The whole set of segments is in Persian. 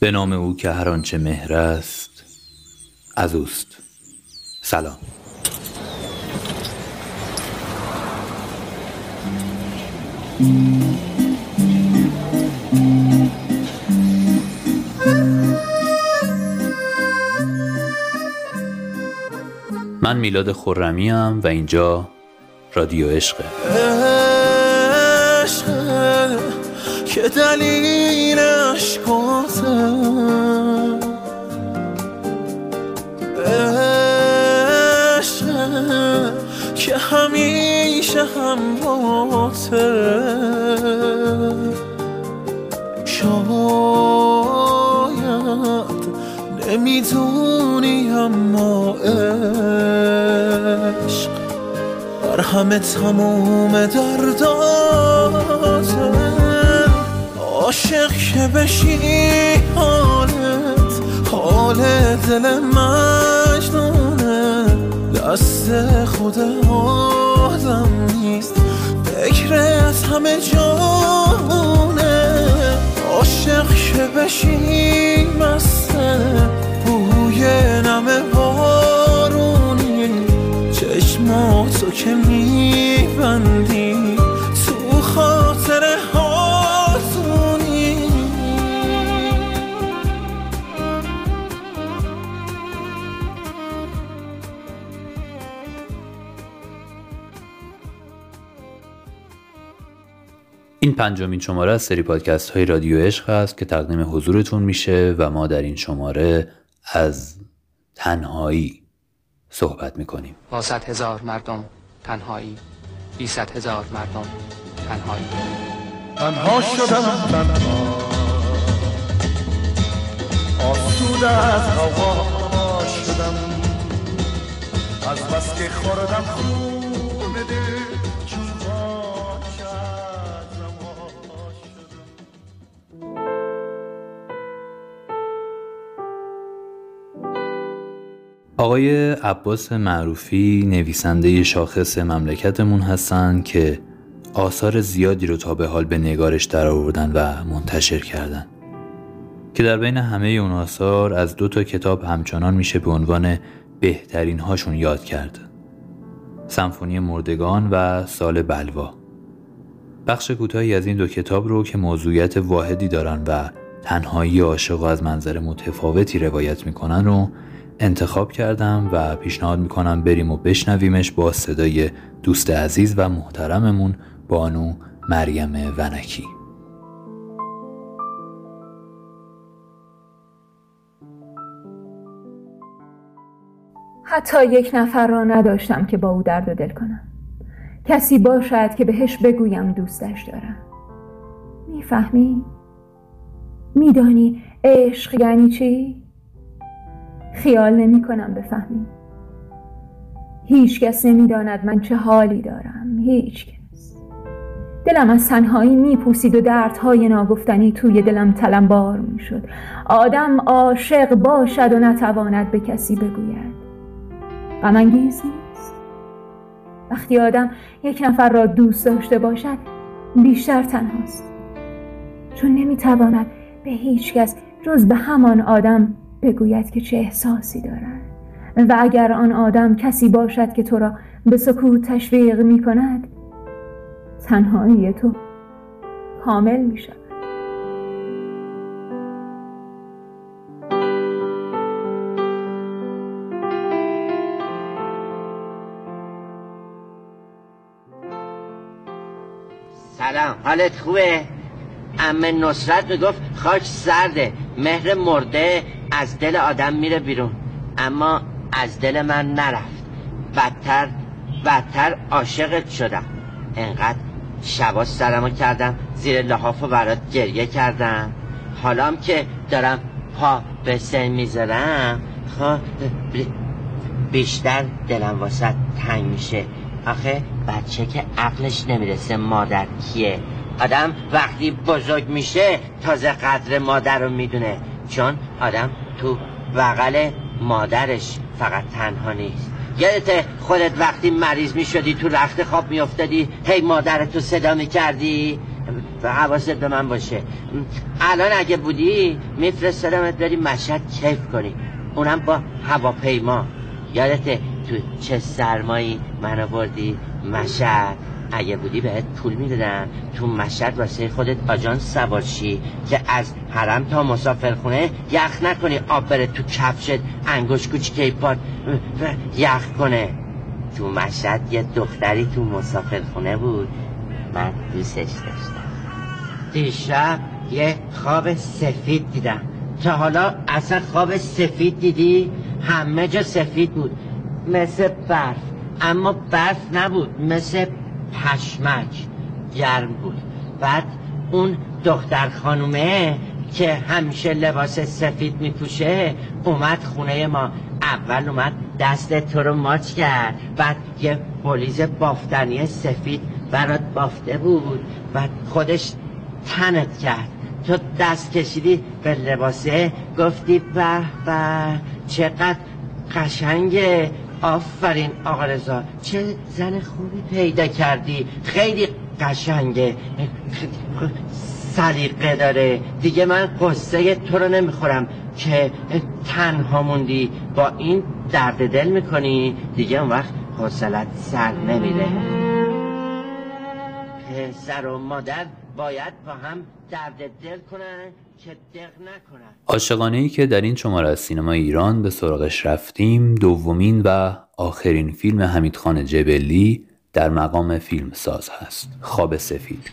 به نام او که هر آنچه مهر است از اوست. سلام. من میلاد خورمی و اینجا رادیو عشقه. عشقه که دلیلش شاید نمی‌دونی اما عشق بر همه تموم درداته عاشق که بشی حالت حال دل مجنونه. دست خود آدم نیست. فکر از همه جانه عاشق که بشی مسته بوی نم بارونی چشماتو که میبندی. این پنجمین شماره از سری پادکست های رادیو عشق است که تقدیم حضورتون میشه و ما در این شماره از تنهایی صحبت می‌کنیم. با صد هزار مردم تنهایی. بی هزار مردم تنهایی. تنها شدم تنها. آسوده از هوا شدم. از بس که خوردم خون. آقای عباس معروفی نویسنده شاخص مملکتمون هستن که آثار زیادی رو تا به حال به نگارش درآوردن و منتشر کردن. که در بین همه اون آثار از دو تا کتاب همچنان میشه به عنوان بهترین هاشون یاد کرد. سمفونی مردگان و سال بلوا. بخش کوتاهی از این دو کتاب رو که موضوعیت واحدی دارن و تنهایی عاشق از منظر متفاوتی روایت می‌کنن رو انتخاب کردم و پیشنهاد می‌کنم بریم و بشنویمش با صدای دوست عزیز و محترممون بانو مریم ونکی حتی یک نفر را نداشتم که با او درد و دل کنم کسی باشد که بهش بگویم دوستش دارم می‌فهمی؟ میدانی عشق یعنی چی؟ خیال نمی کنم بفهمی هیچ کس نمی‌داند من چه حالی دارم. هیچ کس. دلم از تنهایی میپوسید و دردهای ناگفتنی توی دلم تلمبار می‌شد آدم عاشق باشد و نتواند به کسی بگوید. غم انگیز نیست. وقتی آدم یک نفر را دوست داشته باشد بیشتر تنهاست. چون نمی‌تواند به هیچ کس جز به همان آدم بگوید که چه احساسی دارد و اگر آن آدم کسی باشد که تو را به سکوت تشویق می کند تنهایی تو کامل می شود. سلام. حالت خوبه؟ امه نصرت می‌گفت خاک سرده. مهر مرده از دل آدم میره بیرون. اما از دل من نرفت. بدتر بدتر عاشقت شدم. انقدر شبا سرمو کردم زیر لحاف و برات گریه کردم. حالام که دارم پا به سن می‌ذارم خب بیشتر دلم واسه تنگ میشه. آخه بچه که عقلش نمی‌رسه مادر کیه؟ آدم وقتی بزرگ میشه تازه قدر مادر رو می‌دونه. چون آدم تو بغل مادرش فقط تنها نیست. یادت خودت وقتی مریض می‌شدی تو رخت خواب میافتادی هی مادرتو صدا می‌کردی؟ و حواست به من باشه. الان اگه بودی میفرستادمت بری مشهد کیف کنی. اونم با هواپیما. یادته تو چه سرمایی منو بردی؟ مشهد. اگه بودی بهت پول می‌دادم تو مشهد واسه خودت آجانس سوارشی که از حرم تا مسافرخونه یخ نکنی. آب بره تو کفشت انگوش کوچیکه پاد یخ کنه. تو مشهد یه دختری تو مسافرخونه بود. من دوستش داشتم. دیشب یه خواب سفید دیدم. تا حالا اصلا خواب سفید دیدی؟ همه جا سفید بود. مثل برف. اما برف نبود. مثل پشمک گرم بود. بعد اون دختر خانومه که همیشه لباس سفید میپوشه اومد خونه ما. اول اومد دست تو رو ماچ کرد. بعد یه بولیز بافتنی سفید برات بافته بود. بعد خودش تنت کرد. تو دست کشیدی به لباسه گفتی به به چقدر قشنگه. آفرین آقا رضا. چه زن خوبی پیدا کردی. خیلی قشنگه. سلیقه داره. دیگه من قصه تو رو نمی‌خورم که تنها موندی. با این درد دل می‌کنی. دیگه اون وقت حوصلت سر نمیره. پسر و مادر باید با هم درد دل کنن. عاشقانه ای که در این شماره از سینما ایران به سراغش رفتیم دومین و آخرین فیلم حمیدخان جبلی در مقام فیلم ساز هست. خواب سفید.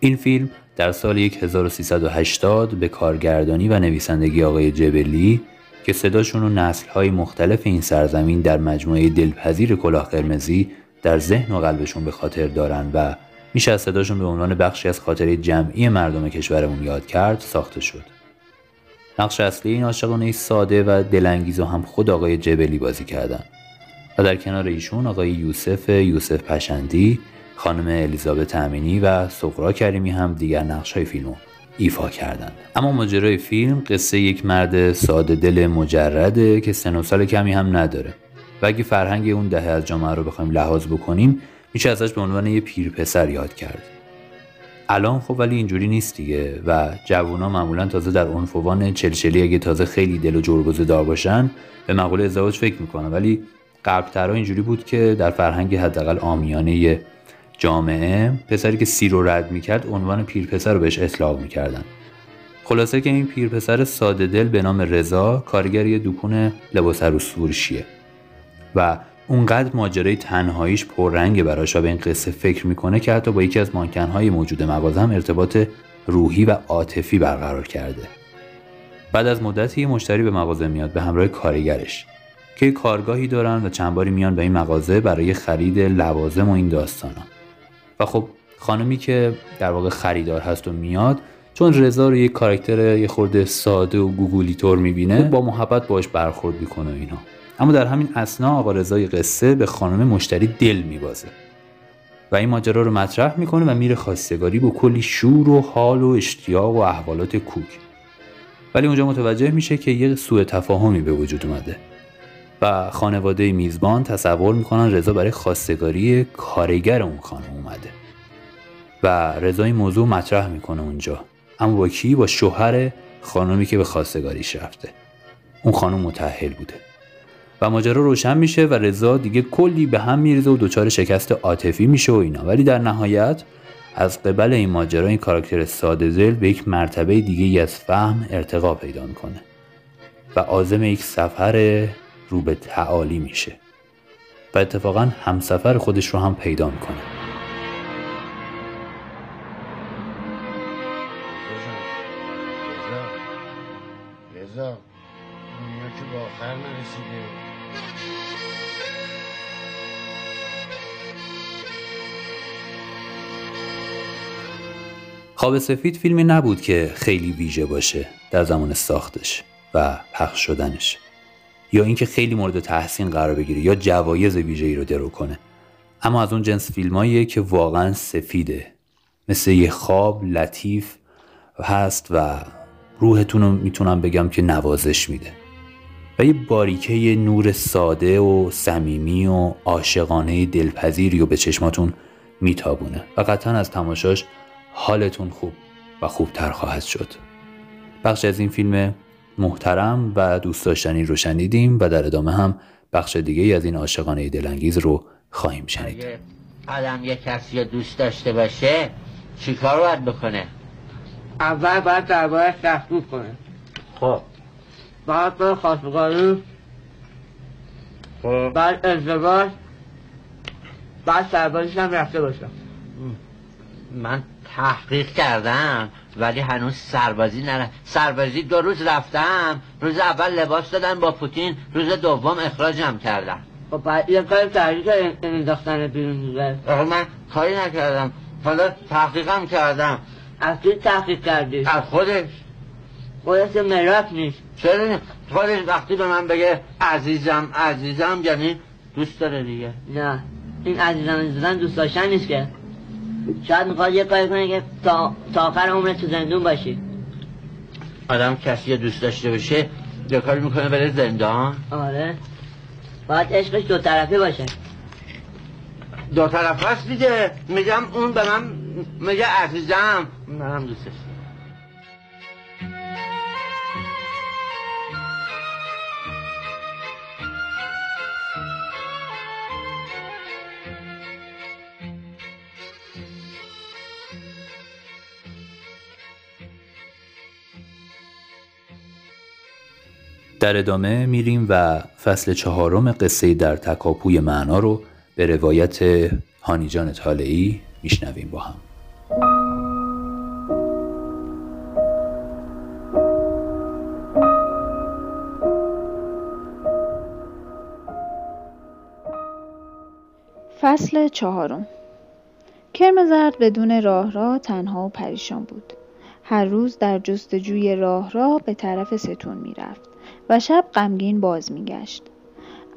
این فیلم در سال 1380 به کارگردانی و نویسندگی آقای جبلی که صداشون و نسلهای مختلف این سرزمین در مجموعه دلپذیر کلاه قرمزی در ذهن و قلبشون به خاطر دارن و میشه از صداشون به عنوان بخشی از خاطره جمعی مردم کشورمون یاد کرد ساخته شد. نقش اصلی این عاشقانه ساده و دلانگیز و هم خود آقای جبلی بازی کردن و در کنار ایشون آقای یوسف یوسف پشندی خانم الیزابت امینی و سقرا کریمی هم دیگر نقش های ایفا کردند اما ماجرای فیلم قصه یک مرد ساده دل مجرده که سن و سال کمی هم نداره. و اگه فرهنگ اون دهه از جامعه رو بخوایم لحاظ بکنیم میشه ازش به عنوان یه پیر پسر یاد کرد. الان خب ولی اینجوری نیست دیگه و جوونا معمولا تازه در عنفوان چلچلی اگه تازه خیلی دل و جربوزه دار باشن به مقوله ازدواج فکر می‌کنن. ولی قبلترها اینجوری بود که در فرهنگ حداقل آمیانه جامعه پسری که سیر رو رد می‌کرد عنوان پیرپسر رو بهش اطلاق می‌کردن. خلاصه که این پیرپسر ساده دل به نام رضا کارگر یه دکون لباس عروس فروشیه و اونقدر ماجرای تنهاییش پررنگ براش و به این قصه فکر می‌کنه که حتی با یکی از مانکنهای موجود مغازه هم ارتباط روحی و عاطفی برقرار کرده. بعد از مدتی یه مشتری به مغازه میاد به همراه کارگرش که کارگاهی دارن و چند باری میان به این مغازه برای خرید لوازم و این داستانا. و خب خانمی که در واقع خریدار هست و میاد چون رضا رو یک کاراکتر یه خورده ساده و گوگولی طور می‌بینه با محبت باش برخورد می‌کنه اینا. اما در همین اسنا آقا رضای قصه به خانم مشتری دل میبازه. و این ماجرا رو مطرح می‌کنه و میره خواستگاری با کلی شور و حال و اشتیاق و احوالات کوک. ولی اونجا متوجه میشه که یه سوء تفاهمی به وجود اومده. و خانواده میزبان تصور می‌کنن رضا برای خواستگاری کارگر اون خانم اومده. و رضا این موضوع مطرح می‌کنه اونجا. اما با کی؟ با شوهر خانمی که به خواستگاریش رفته. اون خانم متحل بوده. و ماجرا روشن میشه و رضا دیگه کلی به هم میریزه و دچار شکست عاطفی میشه و اینا. ولی در نهایت از قبل این ماجرا این کاراکتر ساده دل به یک مرتبه دیگه از فهم ارتقا پیدا می‌کنه. و عازم یک سفر رو به تعالی میشه و اتفاقا همسفر خودش رو هم پیدا می‌کنه. خواب سفید فیلمی نبود که خیلی ویژه باشه در زمان ساختش و پخش شدنش. یا اینکه خیلی مورد تحسین قرار بگیره یا جوایز ویژه‌ای رو درو کنه. اما از اون جنس فیلماییه که واقعا سفیده. مثل یه خواب لطیف هست و روحتون رو می‌تونم بگم که نوازش میده. و یه باریکه نور ساده و صمیمی و عاشقانه دلپذیری و به چشماتون میتابونه. و قطعا از تماشاش حالتون خوب و خوبتر خواهد شد. بخش از این فیلم محترم و دوست داشتنی رو شنیدیم و در ادامه هم بخش دیگه از این عاشقانه دلانگیز رو خواهیم شنید. اگه آدم یه کسی رو دوست داشته باشه چیکار باید بکنه؟ اول باید دربارش تحقیق کنه. خب. بعد به خواستگاری خب. بعد ازدواج بعد سربازیش هم رفته باشم من تحقیق کردم. ولی هنوز سربازی نره سربازی دو روز رفتم. روز اول لباس دادن با پوتین روز دوم اخراجم کردم خب بعد یه کار تحریک انداختن بیرون. من کاری نکردم. حالا تحقیقم کردم. از کی تحقیق کردی؟ از خودش. خودش مراک نیست. چرا نه؟ خودش وقتی به من بگه عزیزم عزیزم یعنی دوست داره دیگه. نه. این عزیزم عزیزم دوست داشتن نیست که. شاید می‌خواد یه کاری کنه که تا, تا آخر عمر تو زندون باشی آدم کسی رو دوست داشته باشه یه کاری می‌کنه بره زندان. آره. باید عشقش دو طرفه باشه. دو طرف هست دیگه. میگم اون به من میگه عزیزم. منم دوستش. در ادامه میریم و فصل چهارم قصه در تکاپوی معنا رو به روایت هانیجان طالعی میشنویم با هم فصل چهارم کرم زرد بدون راه راه تنها و پریشان بود. هر روز در جستجوی راه راه به طرف ستون می رفت و شب غمگین باز می گشت.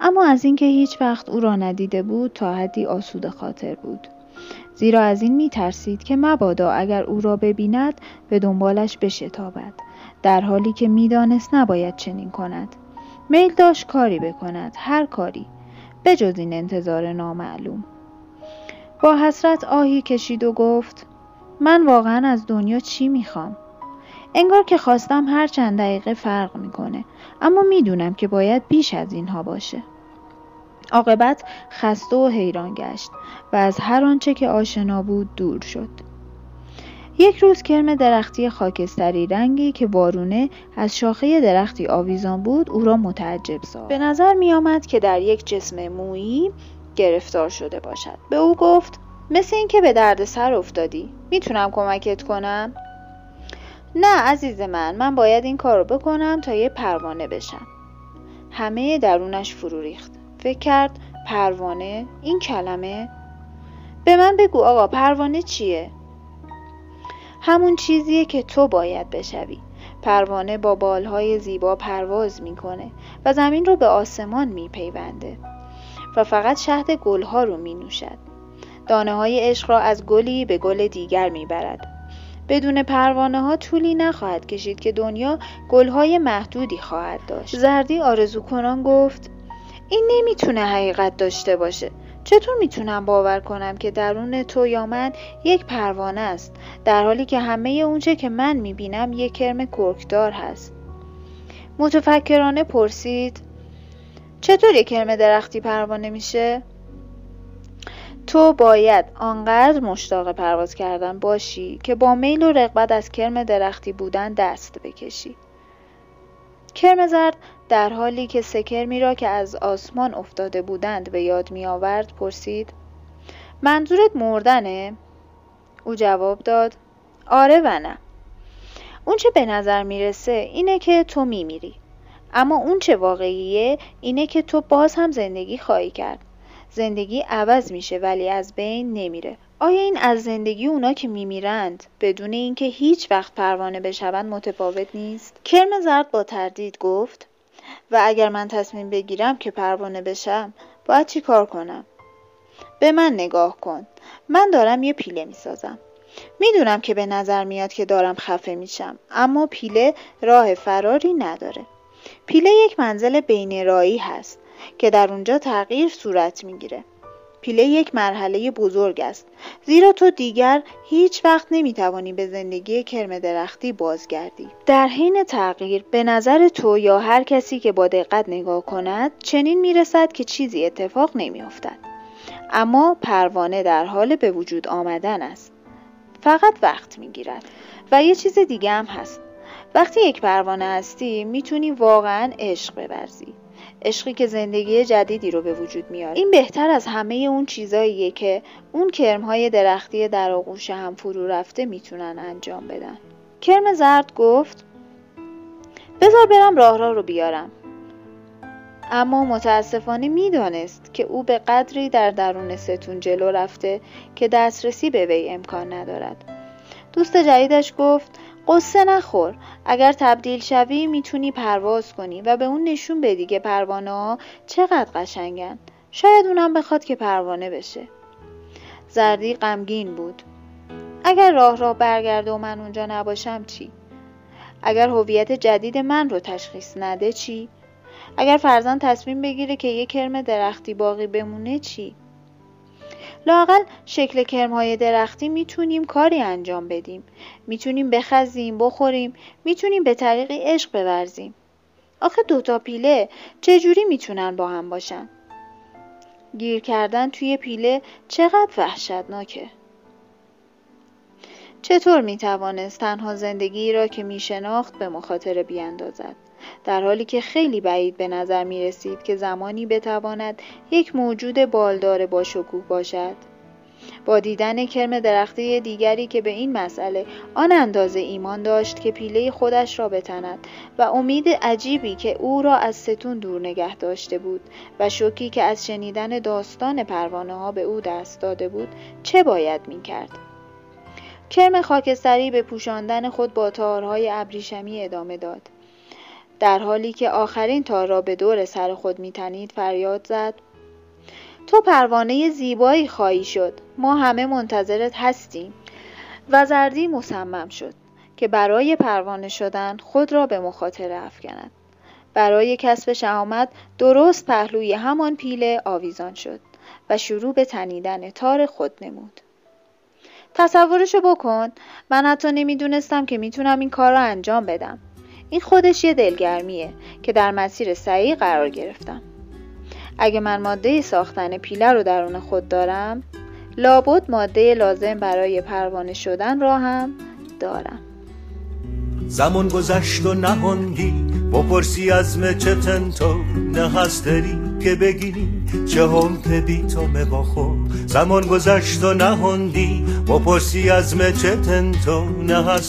اما از اینکه هیچ وقت او را ندیده بود تا حدی آسوده خاطر بود. زیرا از این می ترسید که مبادا اگر او را ببیند به دنبالش بشتابد. در حالی که می‌دانست نباید چنین کند. میل داشت کاری بکند هر کاری بجز این انتظار نامعلوم با حسرت آهی کشید و گفت من واقعا از دنیا چی می‌خوام؟ انگار که خواستم هر چند دقیقه فرق می‌کنه اما می‌دونم که باید بیش از اینها باشه. عاقبت خسته و حیران گشت و از هر آنچه که آشنا بود دور شد. یک روز کرم درختی خاکستری رنگی که وارونه از شاخه درختی آویزان بود او را متعجب ساخت. به نظر می آمد که در یک جسم مویی گرفتار شده باشد. به او گفت مثل اینکه به درد سر افتادی. می‌تونم کمکت کنم؟ نه عزیز من. من باید این کار رو بکنم تا یه پروانه بشم. همه درونش فرو ریخت. فکر کرد پروانه؟ این کلمه؟ به من بگو آقا پروانه چیه؟ همون چیزیه که تو باید بشوی. پروانه با بالهای زیبا پرواز می‌کنه و زمین رو به آسمان میپیونده و فقط شهد گلها رو می نوشد. دانه های عشق را از گلی به گل دیگر می برد. بدون پروانه ها طولی نخواهد کشید که دنیا گلهای محدودی خواهد داشت. زردی آرزو کنان گفت این نمی‌تونه حقیقت داشته باشه. چطور می‌تونم باور کنم که درون تو یا من یک پروانه است در حالی که همه اونچه که من می‌بینم یک کرم کرکدار هست متفکرانه پرسید چطور یک کرم درختی پروانه میشه؟ تو باید آنقدر مشتاق پرواز کردن باشی که با میل و رغبت از کرم درختی بودن دست بکشی. کرم زرد در حالی که سکرمی را که از آسمان افتاده بودند به یاد می آورد پرسید منظورت مردنه؟ او جواب داد آره و نه. اون چه به نظر می‌رسه اینه که تو میمیری اما اون چه واقعیه اینه که تو باز هم زندگی خواهی کرد. زندگی عوض میشه ولی از بین نمیره. آیا این از زندگی اونا که میمیرند بدون اینکه هیچ وقت پروانه بشوند متفاوت نیست؟ کرم زرد با تردید گفت و اگر من تصمیم بگیرم که پروانه بشم باید چی کار کنم؟ به من نگاه کن. من دارم یه پیله می‌سازم. می‌دونم که به نظر میاد که دارم خفه میشم اما پیله راه فراری نداره. پیله یک منزل بین رایی هست. که در اونجا تغییر صورت می‌گیره. پیله یک مرحله بزرگ است. زیرا تو دیگر هیچ وقت نمی‌توانی به زندگی کرم درختی بازگردی. در حین تغییر به نظر تو یا هر کسی که با دقت نگاه کند چنین می‌رسد که چیزی اتفاق نمیافتد. اما پروانه در حال به وجود آمدن است. فقط وقت می‌گیرد. و یه چیز دیگه هم هست. وقتی یک پروانه هستی می‌تونی واقعا عشق ببرزی عشقی که زندگی جدیدی رو به وجود میاره. این بهتر از همه اون چیزاییه که اون کرمهای درختی در آغوش هم فرو رفته می‌تونن انجام بدن. کرم زرد گفت بذار برم راه را رو بیارم. اما متاسفانه می‌دانست که او به قدری در درون ستون جلو رفته که دسترسی به وی امکان ندارد. دوست جدیدش گفت قصه نخور. اگر تبدیل شوی می‌تونی پرواز کنی و به اون نشون بدی که پروانه ها چقدر قشنگن. شاید اونم بخواد که پروانه بشه. زردی غمگین بود. اگر راه راه برگرده و من اونجا نباشم چی؟ اگر هویت جدید من رو تشخیص نده چی؟ اگر فرزن تصمیم بگیره که یه کرم درختی باقی بمونه چی؟ لاقل شکل کرمهای درختی می‌تونیم کاری انجام بدیم. می‌تونیم بخزیم بخوریم می‌تونیم به طریقی عشق بورزیم. آخه دوتا پیله چجوری می‌تونن با هم باشن؟ گیر کردن توی پیله چقدر وحشتناکه. چطور می‌توانست تنها زندگی را که میشناخت به مخاطره بیاندازد؟ در حالی که خیلی بعید به نظر می رسید که زمانی بتواند یک موجود بالدار با شکوه باشد با دیدن کرم درختی دیگری که به این مسئله آن اندازه ایمان داشت که پیله خودش را بتند و امید عجیبی که او را از ستون دور نگه داشته بود و شوکی که از شنیدن داستان پروانه ها به او دست داده بود چه باید می کرد؟ کرم خاکستری به پوشاندن خود با تارهای ابریشمی ادامه داد. در حالی که آخرین تار را به دور سر خود میتنید فریاد زد تو پروانه زیبایی خواهی شد. ما همه منتظرت هستیم و زردی مصمم شد که برای پروانه شدن خود را به مخاطره افکند. برای کسب شهامت درست پهلوی همان پیله آویزان شد و شروع به تنیدن تار خود نمود. تصورشو بکن من حتی نمی‌دونستم که می‌تونم این کار را انجام بدم. این خودش یه دلگرمیه که در مسیر سعی قرار گرفتم. اگه من ماده ساختن پیله رو درون خود دارم لابد ماده لازم برای پروانه شدن را هم دارم. زمان گذشت و نهاندی بپرسی از مچه تو نه که بگیری چه هم که بی تو با زمان گذشت و نهاندی بپرسی از مچه تو نه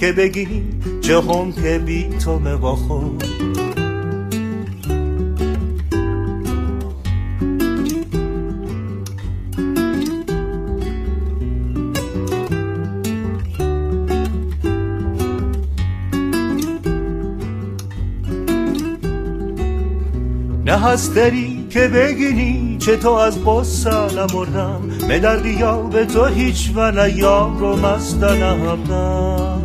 که بگیری چه هم که بی تو با هست داری که بگینی چه تو از قصه نمردم؟ مدردی یا به تو هیچ و نه یار و مست نهبدم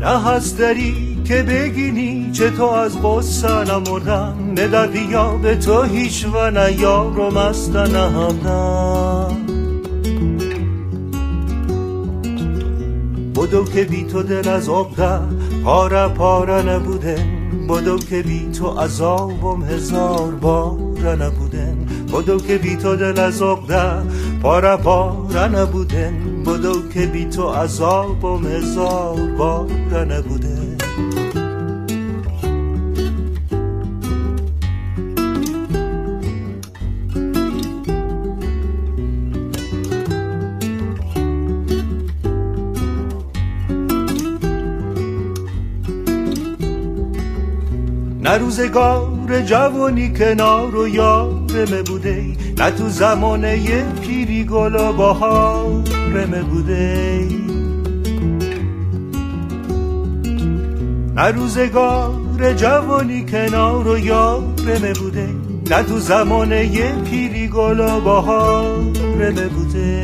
نه هست داری که بگینی چه تو از قصه نمردم؟ مدردی یا به تو هیچ و نه یار و مست نهبدم بدو که بی تو دل از عقده پاره پاره نبودن بدو که بی تو عذابم هزار بار نبودن بدو که بی تو دل از عقده پاره پاره نبودن بدو که بی تو عذابم هزار بار نبودن روزگار جوانی کنار و یارمه بوده. نه تو زمانه پیری گل و بهارمه بوده. نه روزگار جوانی کنار و یارمه بوده. نه تو زمانه پیری گل و بهارمه بوده.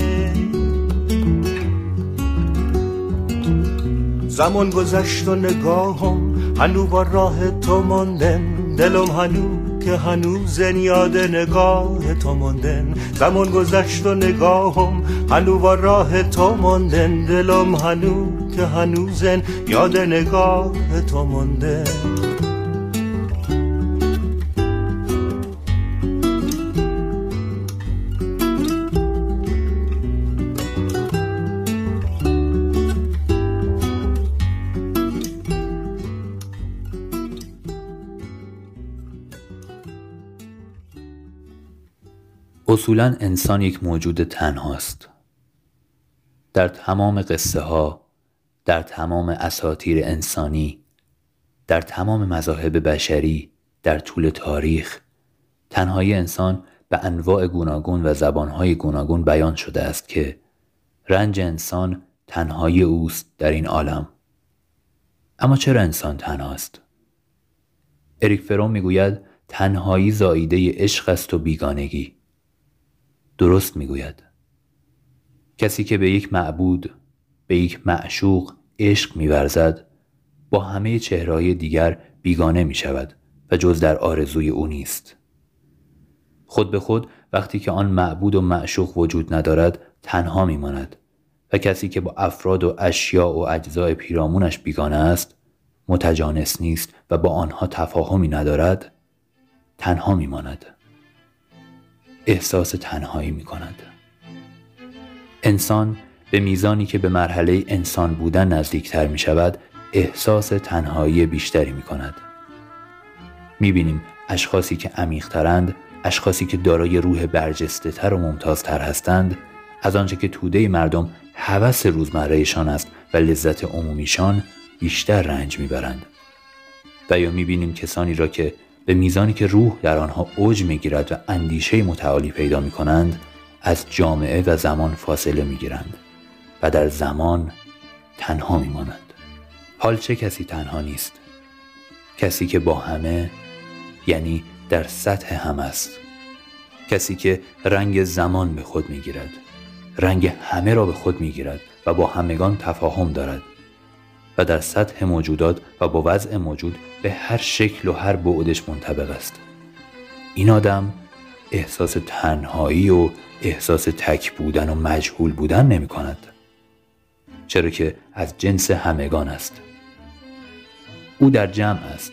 زمان گذشت و نگاهم هنو با راه تو ماندن دلم هنو که هنوز یاد نگاه تو ماندن. زمان گذشت و نگاهم هنو با راه تو ماندن. دلم هنو که هنوزن یاد نگاه تو ماندن. اصولا انسان یک موجود تنهاست. در تمام قصه ها در تمام اساتیر انسانی در تمام مذاهب بشری در طول تاریخ تنهایی انسان به انواع گوناگون و زبانهای گوناگون بیان شده است که رنج انسان تنهایی اوست در این عالم. اما چرا انسان تنهاست؟ اریک فروم می‌گوید تنهایی زاییده عشق است و بیگانگی. درست می‌گوید. کسی که به یک معبود به یک معشوق عشق میورزد با همه چهرهای دیگر بیگانه می شود و جز در آرزوی او نیست. خود به خود وقتی که آن معبود و معشوق وجود ندارد تنها میماند و کسی که با افراد و اشیاء و اجزای پیرامونش بیگانه است متجانس نیست و با آنها تفاهمی ندارد تنها میماند. احساس تنهایی می کند. انسان به میزانی که به مرحله انسان بودن نزدیکتر می شود احساس تنهایی بیشتری می کند. می بینیم اشخاصی که عمیقترند اشخاصی که دارای روح برجسته تر و ممتازتر هستند از آنچه که توده مردم هوس روزمرهشان است و لذت عمومیشان بیشتر رنج می‌برند و یا می‌بینیم کسانی را که به میزانی که روح در آنها اوج می‌گیرد و اندیشه متعالی پیدا می کنند از جامعه و زمان فاصله می گیرند و در زمان تنها می مانند. حال چه کسی تنها نیست؟ کسی که با همه یعنی در سطح هم است کسی که رنگ زمان به خود می گیرد رنگ همه را به خود می گیرد و با همگان تفاهم دارد و در سطح موجودات و با وضع موجود به هر شکل و هر بعدش منطبق است. این آدم احساس تنهایی و احساس تک بودن و مجهول بودن نمی کند. چرا که از جنس همگان است. او در جمع است.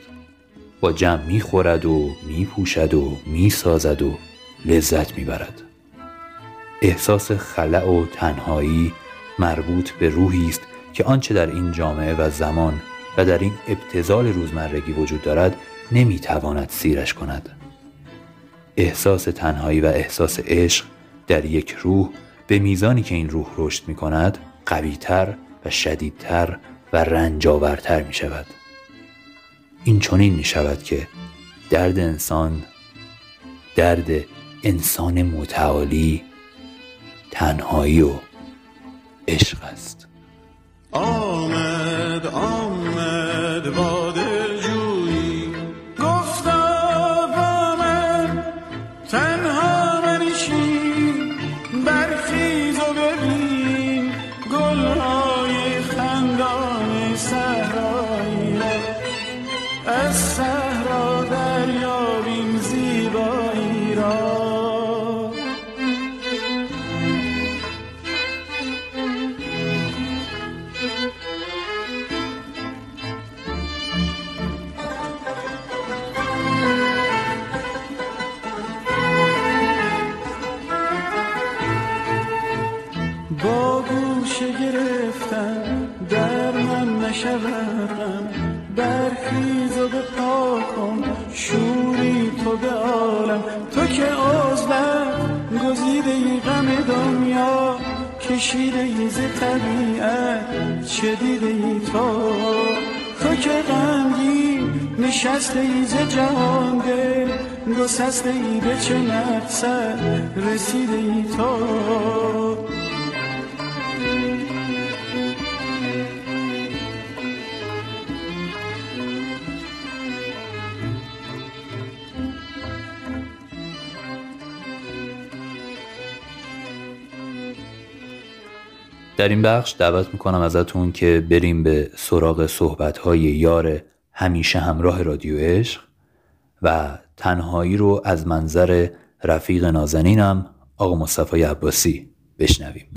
با جمع می خورد و می پوشد و می سازد و لذت می برد. احساس خلع و تنهایی مربوط به روحی است که آنچه در این جامعه و زمان و در این ابتزال روزمرگی وجود دارد نمی‌تواند سیرش کند. احساس تنهایی و احساس عشق در یک روح به میزانی که این روح رشد می کند قویتر و شدیدتر و رنجاورتر می شود این چنین می شود که درد انسان درد انسان متعالی تنهایی و عشق است. آمد آمد با تو به عالم. تو که عزلم گزیده ای غم دنیا کشیده ای ز طبیعت چه دیده ای تو. تو که غمگین نشسته ای ز جهان دل گسسته ای به چه مقصد رسیده ای تو. در این بخش دعوت می‌کنم ازتون که بریم به سراغ صحبتهای یار همیشه همراه رادیو عشق و تنهایی رو از منظر رفیق نازنینم آقا مصطفی عباسی بشنویم.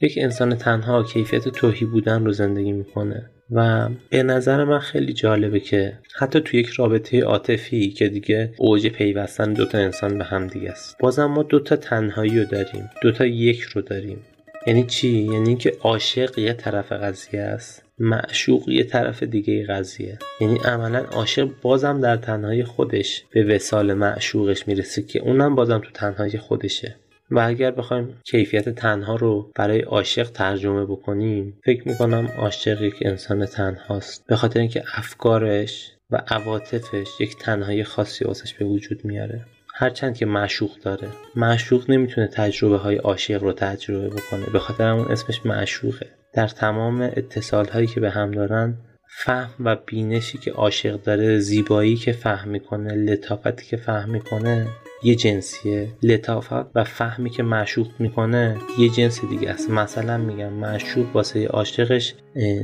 یک انسان تنها کیفیت توهی بودن رو زندگی می‌کنه. و به نظر من خیلی جالبه که حتی تو یک رابطه عاطفی که دیگه اوج پیوستن دوتا انسان به هم دیگه است. بازم ما دوتا تنهایی رو داریم. دوتا یک رو داریم. یعنی چی؟ یعنی که عاشق یه طرف قضیه است معشوق یه طرف دیگه قضیه. یعنی عملا عاشق بازم در تنهایی خودش به وسال معشوقش می‌رسه که اونم بازم تو تنهایی خودشه. و اگر بخوایم کیفیت تنها رو برای عاشق ترجمه بکنیم فکر می‌کنم عاشق یک انسان تنهاست. به خاطر اینکه افکارش و عواطفش یک تنهایی خاصی واسش به وجود میاره. هرچند که معشوق داره. معشوق نمی‌تونه تجربه های عاشق رو تجربه بکنه. به خاطر همون اسمش معشوقه. در تمام اتصال هایی که به هم دارن فهم و بینشی که عاشق داره زیبایی که فهم می‌کنه لطافتی که فهم می‌کنه یه جنسیه لطافت و فهمی که معشوق می‌کنه یه جنس دیگه است. مثلا میگم معشوق واسه عاشقش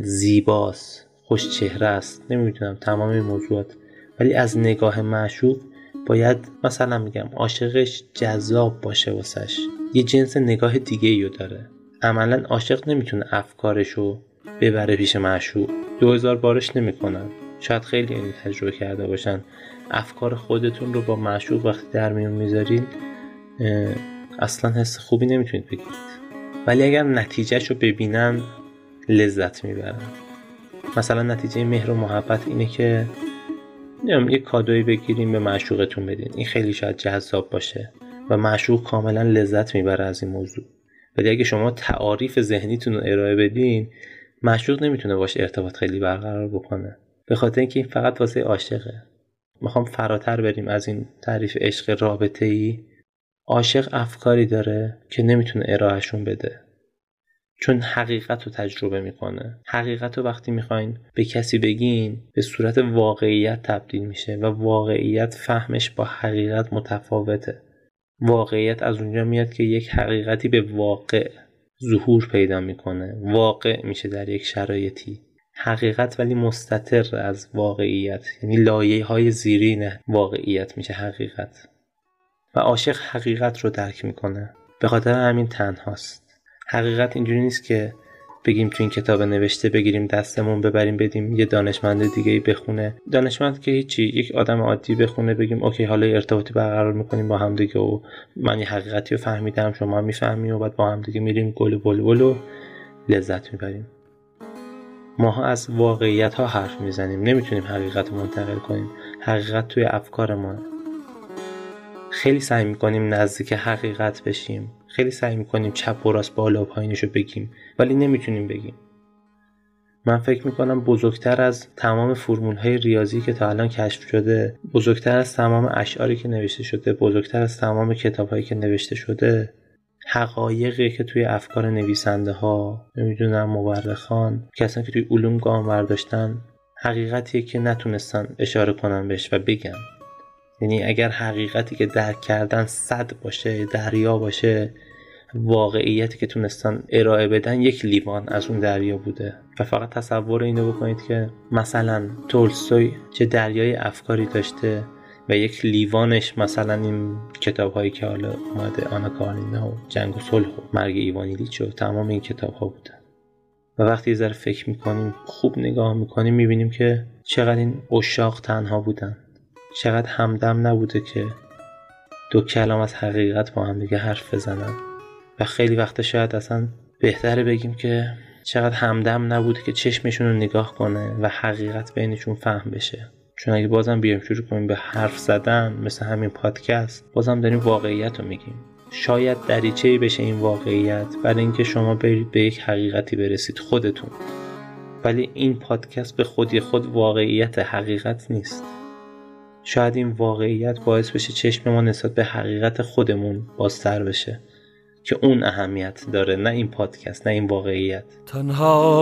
زیباست خوش چهره است. نمی‌دونم تمام موضوعات. ولی از نگاه معشوق باید مثلا میگم عاشقش جذاب باشه واسش. یه جنس نگاه دیگه ایو داره. عملا عاشق نمی‌تونه افکارشو ببره پیش معشوق. دو هزار بارش نمی‌کنن. شاید خیلی این تجربه کرده باشن. افکار خودتون رو با معشوق وقتی در میون می‌ذارین اصلا حس خوبی نمی‌تونید بگیرید. ولی اگر نتیجهش رو ببینن لذت می‌برن. مثلا نتیجه مهر و محبت اینه که نمیم یه کادوی بگیریم به معشوقتون بدین. این خیلی شاید جذاب باشه و معشوق کاملا لذت می‌بره از این موضوع. ولی اگه شما تعاریف ذهنیتون رو ارائه بدین معشوق نمی‌تونه باش ارتباط خیلی برقرار بکنه. به خاطر اینکه این فقط واسه عاشقه. می‌خوام فراتر بریم از این تعریف عشق رابطه ای عاشق افکاری داره که نمی‌تونه ارائهشون بده. چون حقیقت رو تجربه می‌کنه. حقیقت رو وقتی می‌خواین به کسی بگین به صورت واقعیت تبدیل میشه و واقعیت فهمش با حقیقت متفاوته. واقعیت از اونجا میاد که یک حقیقتی به واقع ظهور پیدا می‌کنه. واقع میشه در یک شرایطی. حقیقت ولی مستطر از واقعیت. یعنی لایه های زیرین واقعیت میشه حقیقت. و عاشق حقیقت رو درک می‌کنه. به خاطر همین تنهاست. حقیقت اینجوری نیست که بگیم تو این کتاب نوشته بگیریم دستمون ببریم بدیم یه دانشمند دیگه بخونه. دانشمند که هیچی یک آدم عادی بخونه بگیم اوکی حالا ارتباطی برقرار می‌کنیم با هم دیگه و من یه حقیقتی رو فهمیدم شما می‌فهمی و بعد با هم دیگه میریم گل بلبل و لذت می‌بریم. ماها از واقعیت ها حرف می‌زنیم. نمی‌تونیم حقیقت منتقل کنیم. حقیقت توی افکار ما خیلی سعی می‌کنیم نزدیک حقیقت بشیم. خیلی سعی می‌کنیم چپ و راست بالا و پایینش رو بگیم. ولی نمی‌تونیم بگیم. من فکر می‌کنم بزرگتر از تمام فرمول های ریاضی که تا الان کشف شده بزرگتر از تمام اشعاری که نوشته شده بزرگتر از تمام کتاب هایی که نوشته شده حقایقی که توی افکار نویسنده ها نمی‌دونم مورخان کسانی که توی علوم گام برداشتن حقیقتیه که نتونستن اشاره کنن بهش و بگن. یعنی اگر حقیقتی که درک کردن صد باشه دریا باشه واقعیتی که تونستن ارائه بدن یک لیوان از اون دریا بوده. و فقط تصور اینو بکنید که مثلا تولستوی چه دریای افکاری داشته و یک لیوانش مثلا این کتاب هایی که حالا اومده آنا کارنینا و جنگ و صلح و مرگ ایوانیلیچ و تمام این کتاب ها بودن. و وقتی یه ذره فکر می‌کنیم خوب نگاه می‌کنیم می‌بینیم که چقدر این اشاق تنها بودن. چقدر همدم نبوده که دو کلام از حقیقت با هم دیگه حرف بزنن. و خیلی وقت شاید اصلا بهتره بگیم که چقدر همدم نبوده که چشمشون رو نگاه کنه و حقیقت بینشون فهم بشه. چون اگه بازم بیایم شروع کنیم به حرف زدن مثل همین پادکست بازم داریم واقعیت رو میگیم. شاید دریچه بشه این واقعیت برای اینکه شما برید به یک حقیقتی برسید خودتون. ولی این پادکست به خودی خود واقعیت حقیقت نیست. شاید این واقعیت باعث بشه چشم ما نسبت به حقیقت خودمون بازتر بشه که اون اهمیت داره نه این پادکست نه این واقعیت. تنها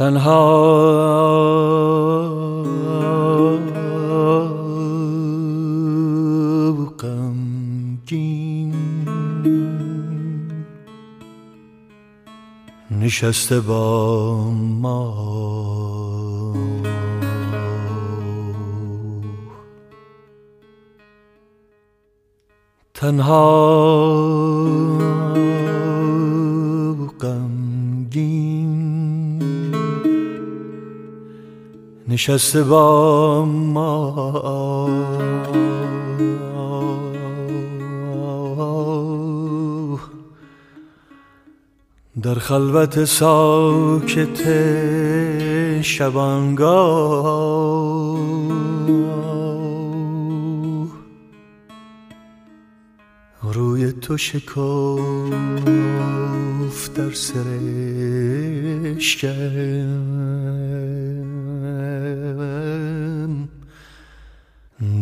تنها. غمگین نشسته با ما. تنها. نشسته با ما. در خلوت ساکت شبانگاه. روی تو شکاف در سرشکم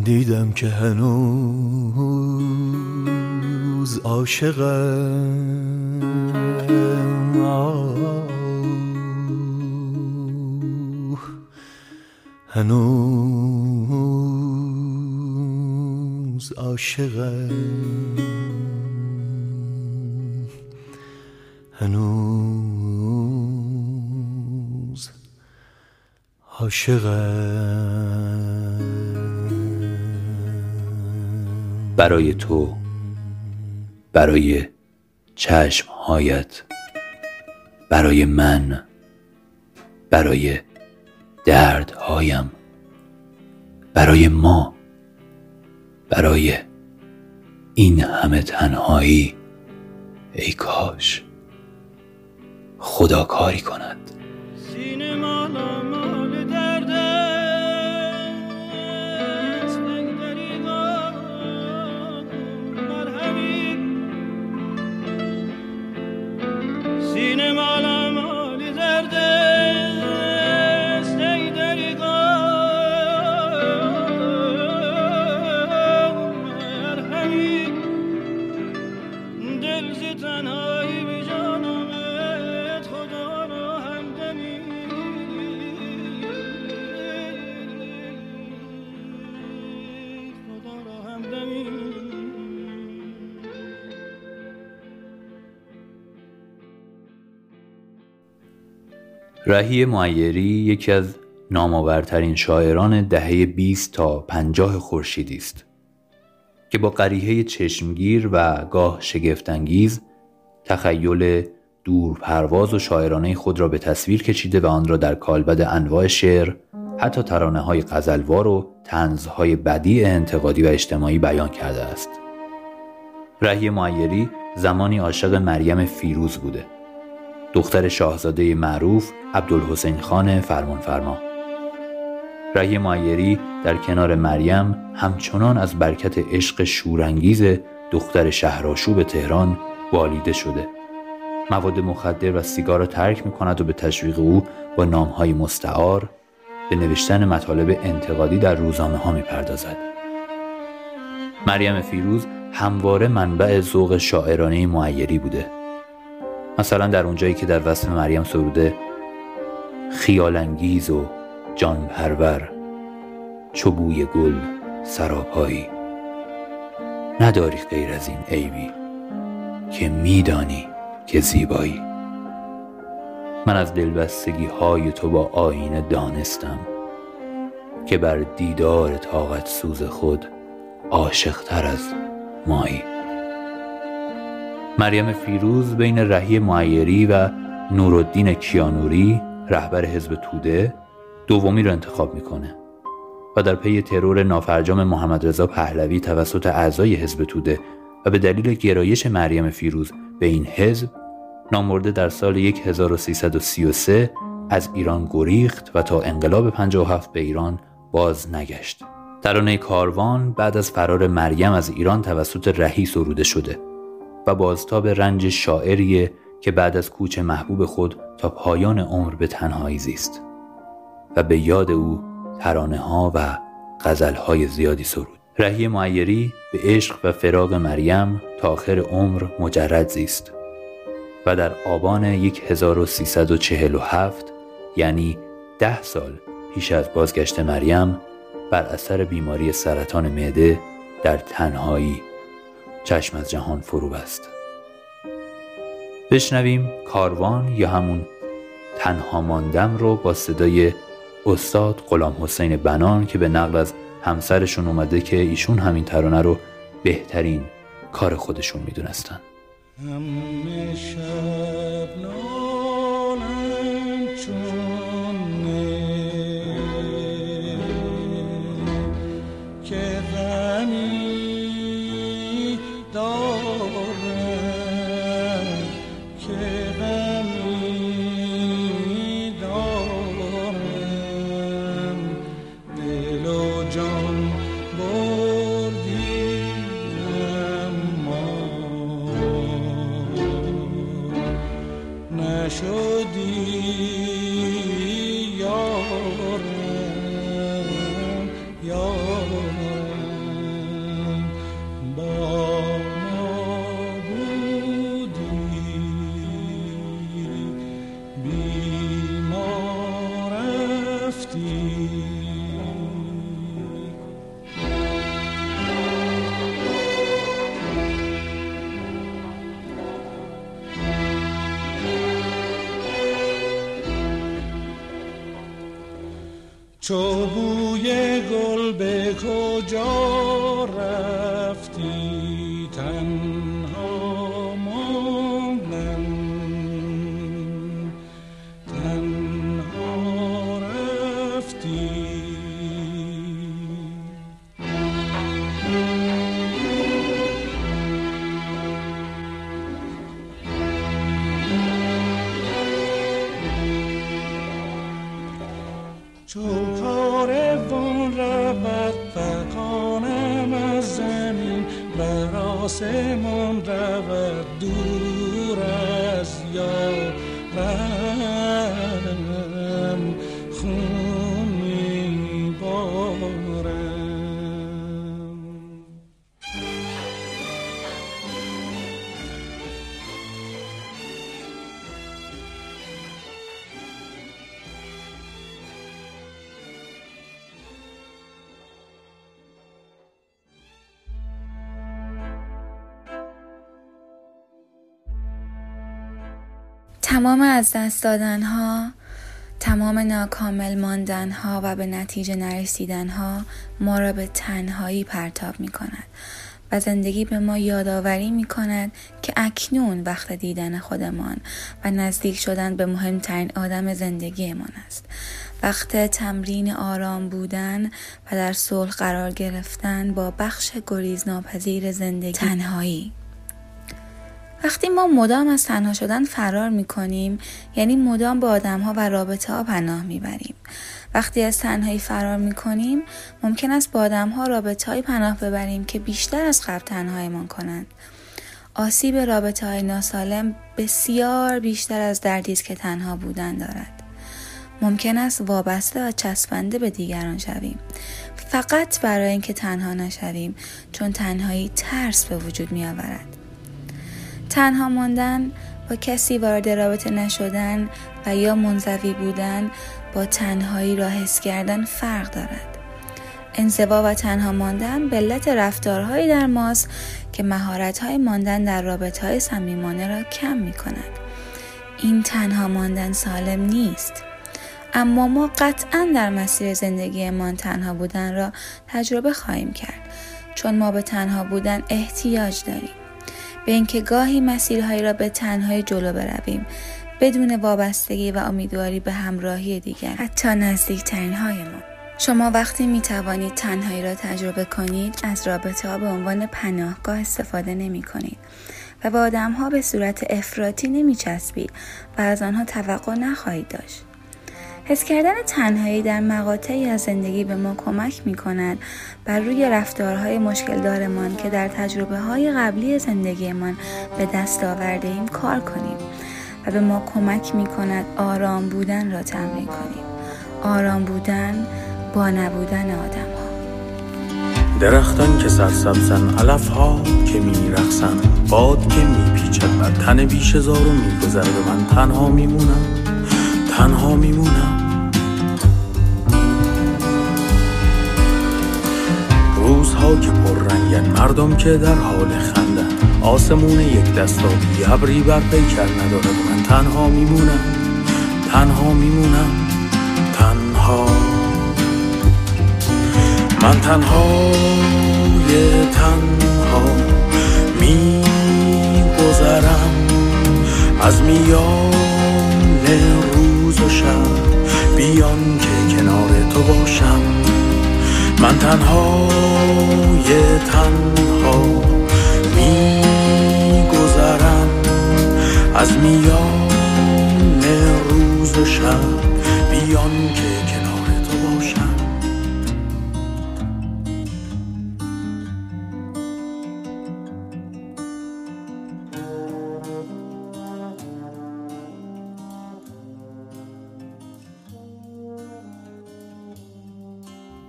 دیدم. که هنوز عاشقم. هنوز عاشقم. هنوز عاشقم برای تو برای چشمهایت برای من برای دردهایم برای ما برای این همه تنهایی ای کاش خدا کاری کند. رهی معیری یکی از نامآورترین شاعران دهه 20 تا 50 خورشیدی است که با قریحه چشمگیر و گاه شگفتانگیز تخیل دور پرواز و شاعرانه خود را به تصویر کشیده و آن را در کالبد انواع شعر حتی ترانه های غزلوار و تنزهای بدی انتقادی و اجتماعی بیان کرده است. رهی معیری زمانی عاشق مریم فیروز بوده دختر شاهزاده معروف عبدالحسین خان فرمانفرما. رهی مایری در کنار مریم همچنان از برکت عشق شورانگیز دختر شهرآشوب تهران والیده شده. مواد مخدر و سیگار را ترک می کند و به تشویق او با نامهای مستعار به نوشتن مطالب انتقادی در روزنامه ها می پردازد. مریم فیروز همواره منبع ذوق شاعرانه معیری بوده. مثلا در اونجایی که در وصف مریم سروده خیالانگیز و جان پرور چوبوی گل سراپایی. نداری غیر از این عیبی که میدانی که زیبایی. من از دلبستگی های تو با آینه دانستم که بر دیدار طاقت سوز خود عاشقتر از مایی. مریم فیروز بین رهی معیری و نورالدین کیانوری رهبر حزب توده دومی را انتخاب می‌کنه و در پی ترور نافرجام محمد رضا پهلوی توسط اعضای حزب توده و به دلیل گرایش مریم فیروز به این حزب نامورده در سال 1333 از ایران گریخت و تا انقلاب 57 به ایران باز نگشت. ترانه کاروان بعد از فرار مریم از ایران توسط رهی سروده شده و بازتاب رنج شاعریه که بعد از کوچ محبوب خود تا پایان عمر به تنهایی زیست. و به یاد او ترانه ها و غزل های زیادی سرود. رهی معیری به عشق و فراغ مریم تا آخر عمر مجرد زیست. و در آبان 1347 یعنی ده سال پیش از بازگشت مریم بر اثر بیماری سرطان معده در تنهایی چشم از جهان فرو بست. بشنویم کاروان یا همون تنها ماندم رو با صدای استاد غلام حسین بنان که به نقل از همسرشون اومده که ایشون همین ترانه رو بهترین کار خودشون می‌دونستن. چو تمام از دست دادن ها تمام ناکامل ماندن ها و به نتیجه نرسیدن ها ما را به تنهایی پرتاب می کند و زندگی به ما یادآوری می کند که اکنون وقت دیدن خودمان و نزدیک شدن به مهمترین آدم زندگیمان است. وقت تمرین آرام بودن و در صلح قرار گرفتن با بخش گریز ناپذیر زندگی تنهایی. وقتی ما مدام از تنها شدن فرار می کنیم یعنی مدام به آدم ها و رابطه ها پناه می بریم. وقتی از تنهایی فرار می کنیم ممکن است با آدم ها رابطه های پناه ببریم که بیشتر از قبل تنهایمان کنند. آسیب رابطه های ناسالم بسیار بیشتر از دردی است که تنها بودن دارد. ممکن است وابسته و چسبنده به دیگران شویم فقط برای اینکه تنها نشویم چون تنهایی ترس به وجود می آورد. تنها ماندن با کسی وارد رابطه نشدن و یا منزوی بودن با تنهایی را حس کردن فرق دارد. انزوا و تنها ماندن به علت رفتارهایی در ماست که مهارت‌های ماندن در رابطه‌های صمیمانه را کم می کند. این تنها ماندن سالم نیست. اما ما قطعا در مسیر زندگیمان تنها بودن را تجربه خواهیم کرد چون ما به تنها بودن احتیاج داریم. به اینکه گاهی مسیرهایی را به تنهایی جلو برویم بدون وابستگی و امیدواری به همراهی دیگر. حتی نزدیکترین هایمان شما وقتی می توانید تنهایی را تجربه کنید از رابطه ها به عنوان پناهگاه استفاده نمی کنید و به آدم ها به صورت افراطی نمی چسبید و از آنها توقع نخواهید داشت. حس کردن تنهایی در مقاطعی از زندگی به ما کمک می کند بر روی رفتارهای مشکل دارمان که در تجربه های قبلی زندگیمان به دست آورده ایم کار کنیم و به ما کمک می کند آرام بودن را تمرین کنیم. آرام بودن با نبودن آدم ها درختان که سرسبزن علف ها که می رخصن باد که می پیچد بر تن بیش زار و می گذر به من تنها می مونم تنها میمونم. روزها که پررنگن مردم که در حال خندن. آسمون یک دستابی ابری بر پیکر ندارد من تنها میمونم. تنها میمونم. تنها. من تنها یه تنها میگذرم. از میان روز و شب. بیان که کنار تو باشم. من تنها یه تنها میگذرم از میان روز و شب. بیان که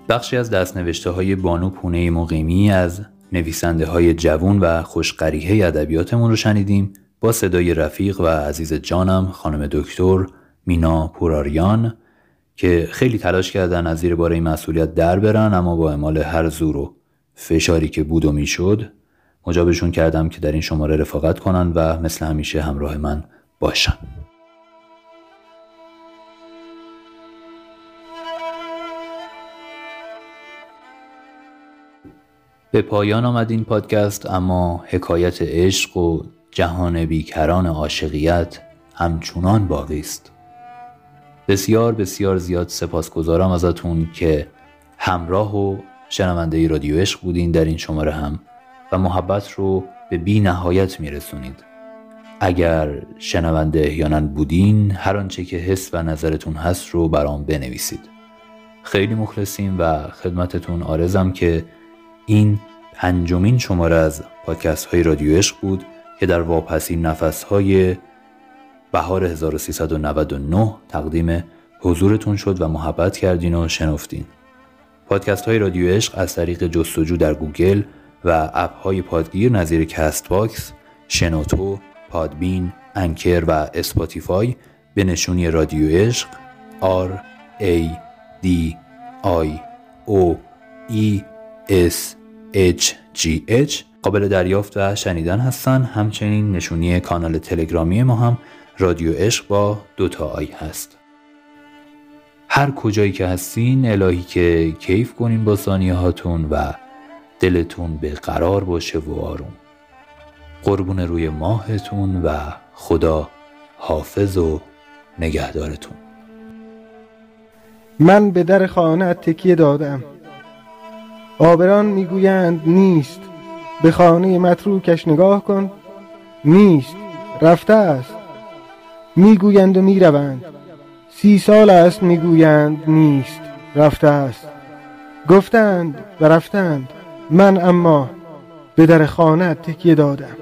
بخشی از دستنوشته های بانو پونه مقیمی از نویسنده های جوون و خوشقریه ادبیاتمون رو شنیدیم. با صدای رفیق و عزیز جانم خانم دکتر مینا پوراریان که خیلی تلاش کردن از زیر بار این مسئولیت در برن اما با اعمال هر زور و فشاری که بود و می‌شد مجابشون کردم که در این شماره رفاقت کنن و مثل همیشه همراه من باشن. به پایان آمد این پادکست اما حکایت عشق و جهان بیکران عاشقیت همچنان باقی است. بسیار بسیار زیاد سپاسگزارم ازتون که همراه و شنونده رادیو عشق بودین در این شماره هم و محبت رو به بی نهایت میرسونید. اگر شنونده احیانا بودین هر آنچه که حس و نظرتون هست رو برام بنویسید. خیلی مخلصیم و خدمتتون عارضم که این پنجمین شماره از پادکست های رادیو عشق بود که در واپسین نفس های بهار 1399 تقدیم حضورتون شد و محبت کردین و شنفتین. پادکست های رادیو عشق از طریق جستجو در گوگل و app های پادگیر نظیر CastBox، شنوتو، Podbean، Anchor و Spotify به نشونی رادیو عشق R A D I O E S H G H قابل دریافت و شنیدن هستن. همچنین نشونی کانال تلگرامی ما هم رادیو عشق با دوتا آی هست. هر کجایی که هستین الهی که کیف کنین با ثانیه هاتون و دلتون به قرار باشه و آروم. قربون روی ماهتون و خدا حافظ و نگهدارتون. من به در خانه تکیه دادم. آبران می‌گویند نیست. به خانه متروکش نگاه کن. نیست. رفته است. می‌گویند و می‌روند. سی سال است می‌گویند نیست. رفته است. گفتند و رفتند. من اما به در خانه تکیه دادم.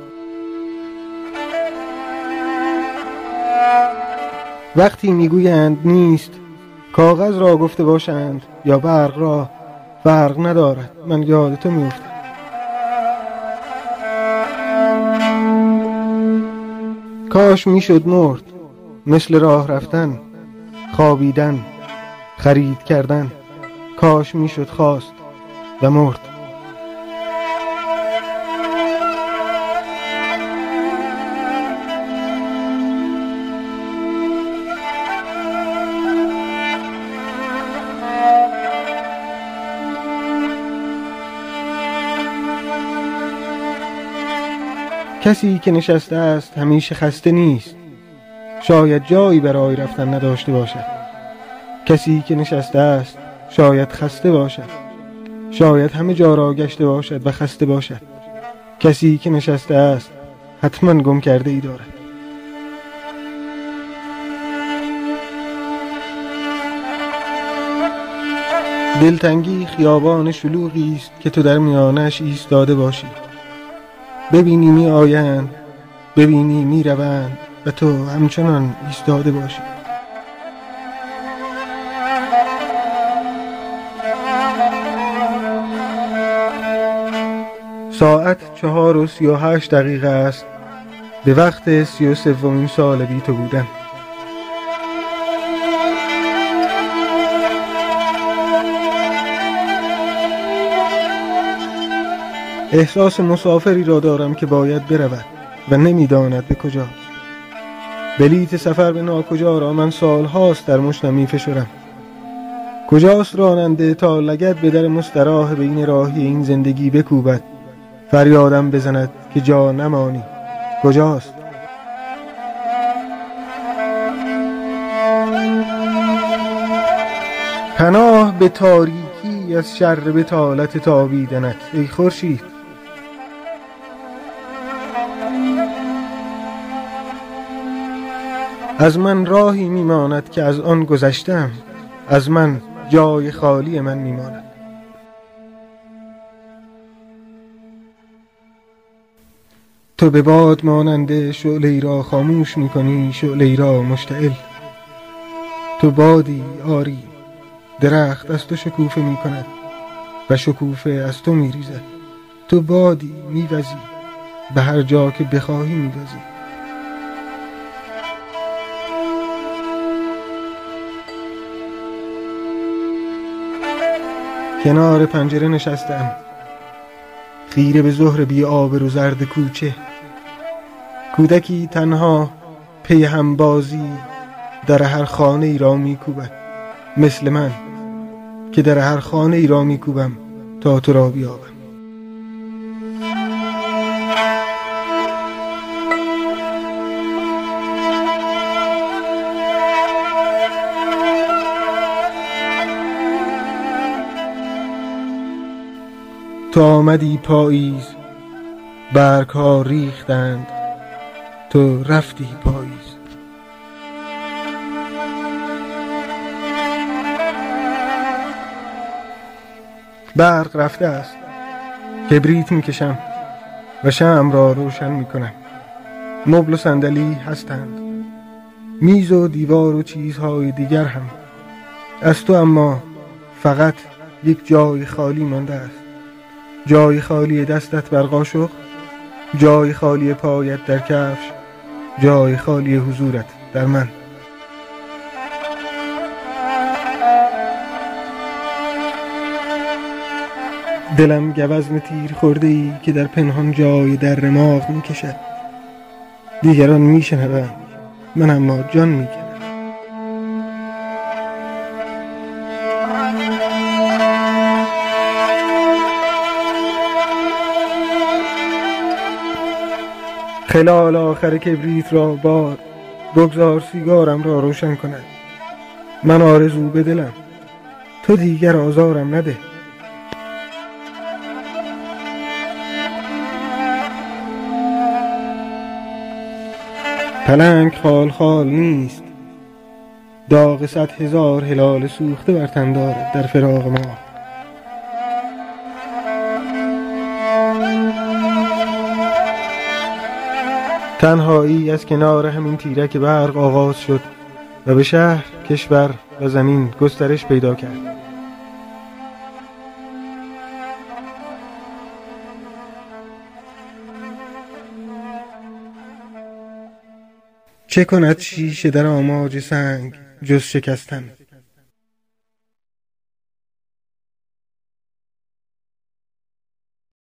وقتی می‌گویند نیست کاغذ را گفته باشند یا برق را فرق ندارد. من یاد تو میفتم کاش می‌شد مرد مثل راه رفتن خوابیدن خرید کردن. کاش می‌شد خواست و مرد کسی که نشسته است همیشه خسته نیست. شاید جایی برای رفتن نداشته باشد. کسی که نشسته است شاید خسته باشد. شاید همه جا را گشته باشد و خسته باشد. کسی که نشسته است حتما گم کرده ای دارد. دلتنگی خیابان شلوغی است که تو در میانش ایستاده باشی. ببینی می آیند ببینی می روند و تو همچنان ایستاده باشی. ساعت چهار و سی و هشت دقیقه است. به وقت سی و سومین سال بی تو بودن احساس مسافری را دارم که باید برود و نمی‌داند به کجا. بلیت سفر به ناکجا را من سالهاست در مشتم می فشرم کجاست راننده تا لگت به در مستراح بین راهی این زندگی بکوبد؟ فریادم بزند که جا نمانی. کجاست؟ پناه به تاریکی از شر به طالت تابیدنت ای خورشید. از من راهی میماند که از آن گذشتم. از من جای خالی من میماند. تو به باد ماننده شعله را خاموش می‌کنی شعله را مشتعل. تو بادی آری درخت از تو شکوفه می‌کند و شکوفه از تو میریزد. تو بادی میوزی به هر جا که بخواهی میوزی. کنار پنجره نشستم. خیره به ظهر بی آب و زرد کوچه. کودکی تنها پی هم بازی در هر خانه ای را میکوبد. مثل من که در هر خانه ای را میکوبم تا تو را بیابم تو آمدی پاییز برگ ها ریختند تو رفتی پاییز. برق رفته است کبریت می‌کشم و شم را روشن می‌کنم. مبل و صندلی هستند میز و دیوار و چیزهای دیگر هم. از تو اما فقط یک جای خالی مانده است. جای خالی دستت بر قاشق جای خالی پایت در کفش جای خالی حضورت در من. دلم گوزن تیر خورده ای که در پنهان جای در رماغ می دیگران می شنبم من اما جان می خلال آخر کبریت را باد. بگذار سیگارم را روشن کند. من آرزو به دلم. تو دیگر آزارم نده. پلنگ خال خال نیست. داغ صد هزار هلال سوخته بر تن دارد در فراق ما. تنهایی از کنار همین تیرک برق آغاز شد و به شهر، کشور و زمین گسترش پیدا کرد. چه کند شیشه در آماج سنگ جز شکستن؟